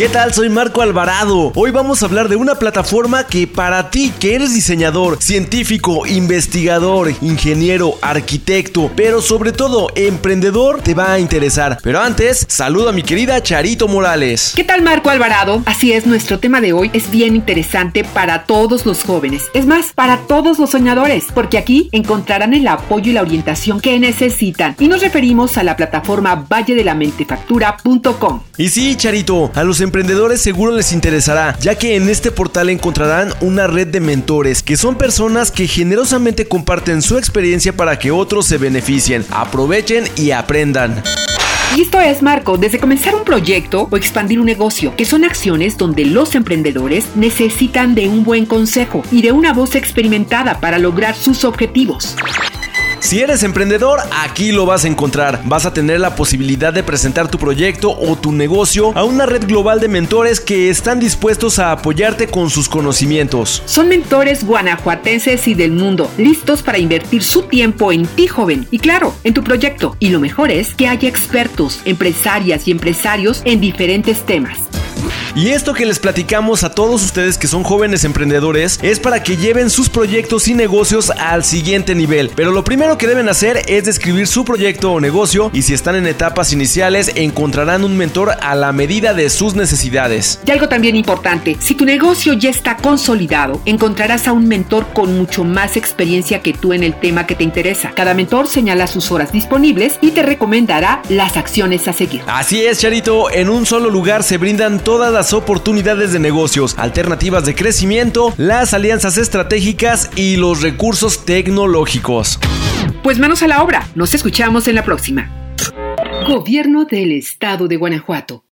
¿Qué tal? Soy Marco Alvarado. Hoy vamos a hablar de una plataforma que para ti que eres diseñador, científico, investigador, ingeniero, arquitecto, pero sobre todo emprendedor, te va a interesar. Pero antes, saludo a mi querida Charito Morales. ¿Qué tal Marco Alvarado? Así es, nuestro tema de hoy es bien interesante para todos los jóvenes. Es más, para todos los soñadores, porque aquí encontrarán el apoyo y la orientación que necesitan. Y nos referimos a la plataforma valle de la mentefactura.com. Y sí, Charito, a los emprendedores seguro les interesará, ya que en este portal encontrarán una red de mentores, que son personas que generosamente comparten su experiencia para que otros se beneficien, aprovechen y aprendan. Y esto es, Marco, desde comenzar un proyecto o expandir un negocio, que son acciones donde los emprendedores necesitan de un buen consejo y de una voz experimentada para lograr sus objetivos. Si eres emprendedor, aquí lo vas a encontrar. Vas a tener la posibilidad de presentar tu proyecto o tu negocio a una red global de mentores que están dispuestos a apoyarte con sus conocimientos. Son mentores guanajuatenses y del mundo, listos para invertir su tiempo en ti, joven, y claro, en tu proyecto. Y lo mejor es que haya expertos, empresarias y empresarios en diferentes temas. Y esto que les platicamos a todos ustedes que son jóvenes emprendedores es para que lleven sus proyectos y negocios al siguiente nivel. Pero lo primero que deben hacer es describir su proyecto o negocio y si están en etapas iniciales encontrarán un mentor a la medida de sus necesidades. Y algo también importante, si tu negocio ya está consolidado, encontrarás a un mentor con mucho más experiencia que tú en el tema que te interesa. Cada mentor señala sus horas disponibles y te recomendará las acciones a seguir. Así es, Charito, en un solo lugar se brindan todas las oportunidades de negocios, alternativas de crecimiento, las alianzas estratégicas y los recursos tecnológicos. Pues manos a la obra, nos escuchamos en la próxima. Gobierno del Estado de Guanajuato.